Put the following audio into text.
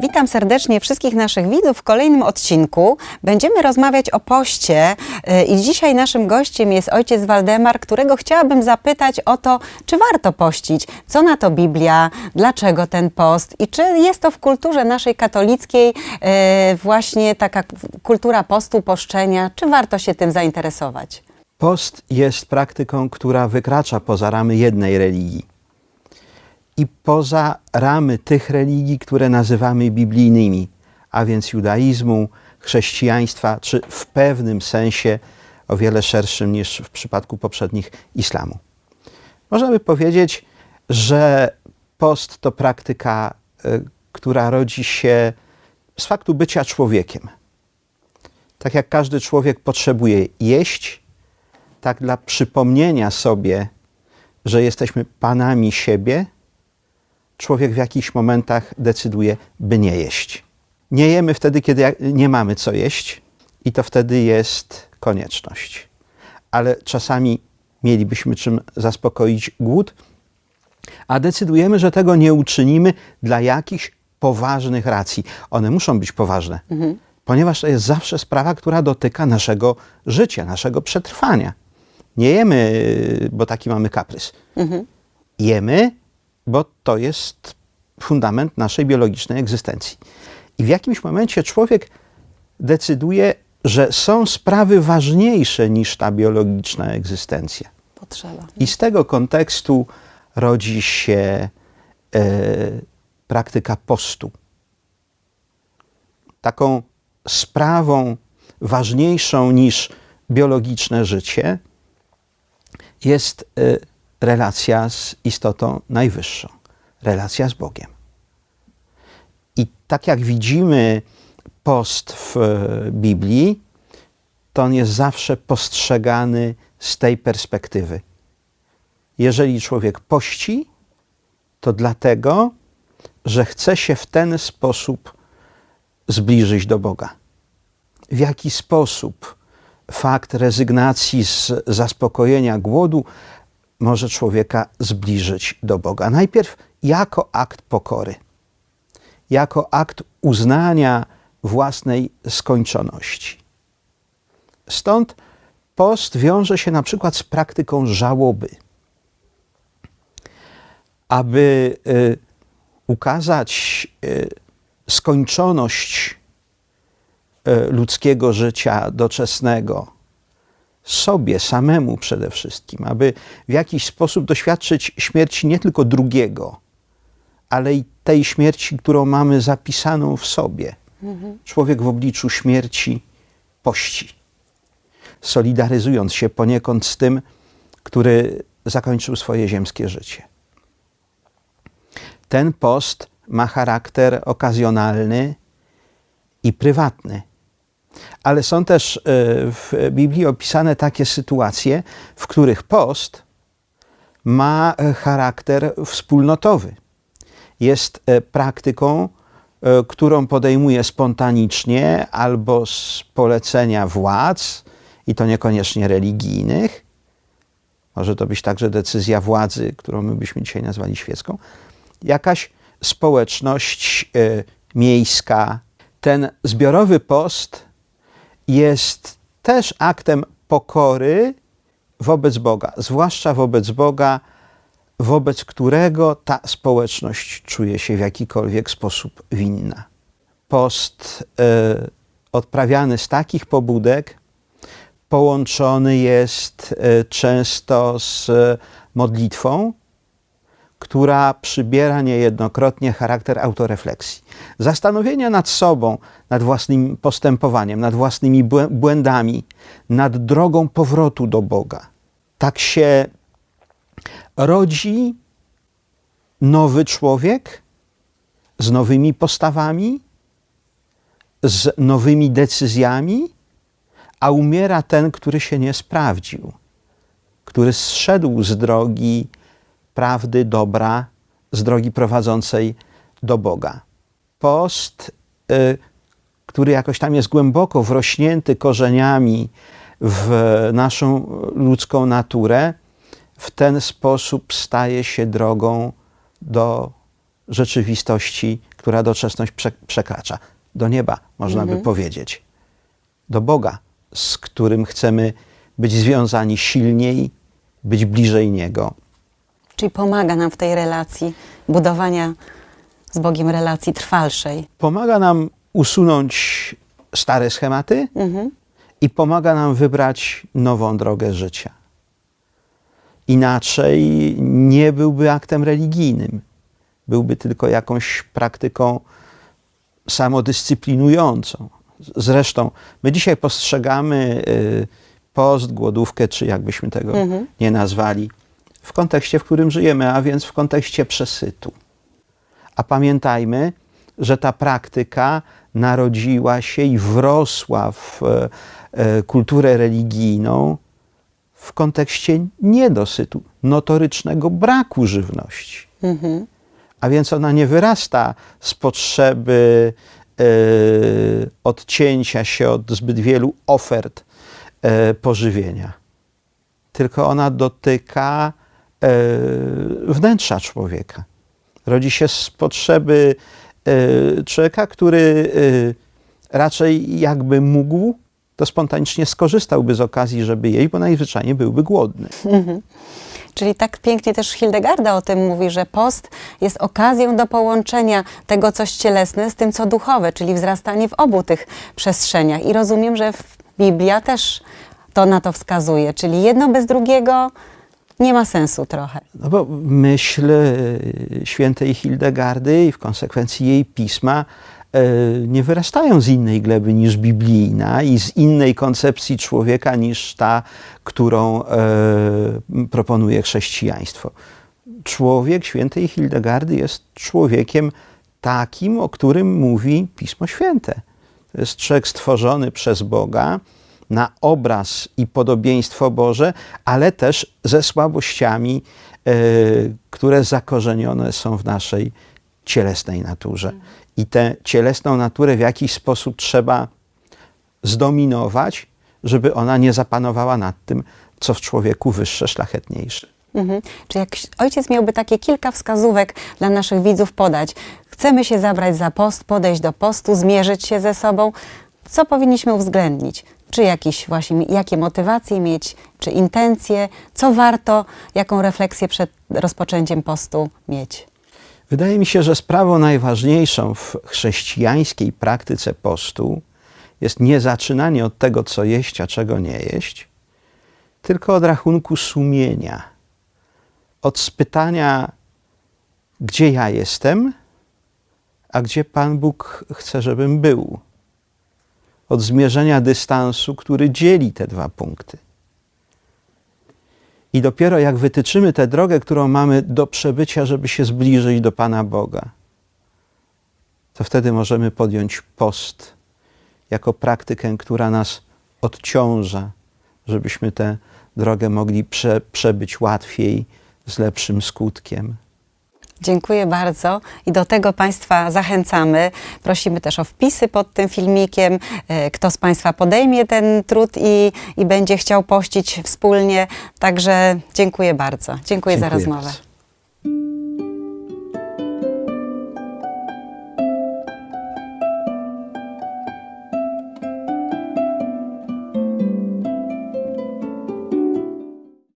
Witam serdecznie wszystkich naszych widzów w kolejnym odcinku. Będziemy rozmawiać o poście y, i dzisiaj naszym gościem jest ojciec Waldemar, którego chciałabym zapytać o to, czy warto pościć, co na to Biblia, dlaczego ten post? I czy jest to w kulturze naszej katolickiej y, właśnie taka kultura postu, poszczenia, czy warto się tym zainteresować? Post jest praktyką, która wykracza poza ramy jednej religii i poza ramy tych religii, które nazywamy biblijnymi, a więc judaizmu, chrześcijaństwa, czy w pewnym sensie o wiele szerszym niż w przypadku poprzednich islamu. Można by powiedzieć, że post to praktyka, y, która rodzi się z faktu bycia człowiekiem. Tak jak każdy człowiek potrzebuje jeść, tak dla przypomnienia sobie, że jesteśmy panami siebie, człowiek w jakichś momentach decyduje, by nie jeść. Nie jemy wtedy, kiedy nie mamy co jeść, i to wtedy jest konieczność. Ale czasami mielibyśmy czym zaspokoić głód, a decydujemy, że tego nie uczynimy dla jakichś poważnych racji. One muszą być poważne, mhm. ponieważ to jest zawsze sprawa, która dotyka naszego życia, naszego przetrwania. Nie jemy, bo taki mamy kaprys. Mhm. Jemy, bo to jest fundament naszej biologicznej egzystencji. I w jakimś momencie człowiek decyduje, że są sprawy ważniejsze niż ta biologiczna egzystencja. Potrzeba. I z tego kontekstu rodzi się e, praktyka postu. Taką sprawą ważniejszą niż biologiczne życie jest e, relacja z istotą najwyższą, relacja z Bogiem. I tak jak widzimy post w e, Biblii, to on jest zawsze postrzegany z tej perspektywy. Jeżeli człowiek pości, to dlatego, że chce się w ten sposób zbliżyć do Boga. W jaki sposób fakt rezygnacji z zaspokojenia głodu może człowieka zbliżyć do Boga. Najpierw jako akt pokory, jako akt uznania własnej skończoności. Stąd post wiąże się na przykład z praktyką żałoby. Aby y, ukazać y, skończoność y, ludzkiego życia doczesnego, sobie samemu przede wszystkim, aby w jakiś sposób doświadczyć śmierci nie tylko drugiego, ale i tej śmierci, którą mamy zapisaną w sobie. Mhm. Człowiek w obliczu śmierci pości, solidaryzując się poniekąd z tym, który zakończył swoje ziemskie życie. Ten post ma charakter okazjonalny i prywatny. Ale są też e, w Biblii opisane takie sytuacje, w których post ma e, charakter wspólnotowy. Jest e, praktyką, którą podejmuje spontanicznie albo z polecenia władz, i to niekoniecznie religijnych. Może to być także decyzja władzy, którą my byśmy dzisiaj nazwali świecką. Jakaś społeczność miejska. Ten zbiorowy post jest też aktem pokory wobec Boga, zwłaszcza wobec Boga, wobec którego ta społeczność czuje się w jakikolwiek sposób winna. Post y, odprawiany z takich pobudek połączony jest y, często z modlitwą, która przybiera niejednokrotnie charakter autorefleksji. Zastanowienia nad sobą, nad własnym postępowaniem, nad własnymi błędami, nad drogą powrotu do Boga. Tak się rodzi nowy człowiek z nowymi postawami, z nowymi decyzjami, a umiera ten, który się nie sprawdził, który zszedł z drogi prawdy, dobra, z drogi prowadzącej do Boga. Post, y, który jakoś tam jest głęboko wrośnięty korzeniami w naszą ludzką naturę, w ten sposób staje się drogą do rzeczywistości, która doczesność prze, przekracza. Do nieba, można by powiedzieć. Do Boga, z którym chcemy być związani silniej, być bliżej Niego. Czyli pomaga nam w tej relacji, budowania z Bogiem relacji trwalszej. Pomaga nam usunąć stare schematy i pomaga nam wybrać nową drogę życia. Inaczej nie byłby aktem religijnym. Byłby tylko jakąś praktyką samodyscyplinującą. Zresztą my dzisiaj postrzegamy y, post, głodówkę, czy jakbyśmy tego nie nazwali, w kontekście, w którym żyjemy, a więc w kontekście przesytu. A pamiętajmy, że ta praktyka narodziła się i wrosła w e, e, kulturę religijną w kontekście niedosytu, notorycznego braku żywności. A więc ona nie wyrasta z potrzeby e, odcięcia się od zbyt wielu ofert pożywienia, tylko ona dotyka wnętrza człowieka. Rodzi się z potrzeby e, człowieka, który e, raczej jakby mógł, to spontanicznie skorzystałby z okazji, żeby jeść, bo najzwyczajniej byłby głodny. Czyli tak pięknie też Hildegarda o tym mówi, że post jest okazją do połączenia tego, coś cielesne, z tym, co duchowe, czyli wzrastanie w obu tych przestrzeniach. I rozumiem, że Biblia też to na to wskazuje, czyli jedno bez drugiego nie ma sensu trochę. No bo myśl e, świętej Hildegardy i w konsekwencji jej pisma e, nie wyrastają z innej gleby niż biblijna i z innej koncepcji człowieka niż ta, którą e, proponuje chrześcijaństwo. Człowiek świętej Hildegardy jest człowiekiem takim, o którym mówi Pismo Święte. To jest człowiek stworzony przez Boga na obraz i podobieństwo Boże, ale też ze słabościami, e, które zakorzenione są w naszej cielesnej naturze. I tę cielesną naturę w jakiś sposób trzeba zdominować, żeby ona nie zapanowała nad tym, co w człowieku wyższe, szlachetniejsze. Mhm. Czy jak ojciec miałby takie kilka wskazówek dla naszych widzów podać? Chcemy się zabrać za post, podejść do postu, zmierzyć się ze sobą. Co powinniśmy uwzględnić? Czy jakieś właśnie, jakie motywacje mieć, czy intencje? Co warto, jaką refleksję przed rozpoczęciem postu mieć? Wydaje mi się, że sprawą najważniejszą w chrześcijańskiej praktyce postu jest nie zaczynanie od tego, co jeść, a czego nie jeść, tylko od rachunku sumienia, od spytania, gdzie ja jestem, a gdzie Pan Bóg chce, żebym był, od zmierzenia dystansu, który dzieli te dwa punkty. I dopiero jak wytyczymy tę drogę, którą mamy do przebycia, żeby się zbliżyć do Pana Boga, to wtedy możemy podjąć post jako praktykę, która nas odciąża, żebyśmy tę drogę mogli prze, przebyć łatwiej, z lepszym skutkiem. Dziękuję bardzo i do tego Państwa zachęcamy. Prosimy też o wpisy pod tym filmikiem. E, Kto z Państwa podejmie ten trud i, i będzie chciał pościć wspólnie. Także dziękuję bardzo. Dziękuję, za Dziękuję rozmowę. bardzo.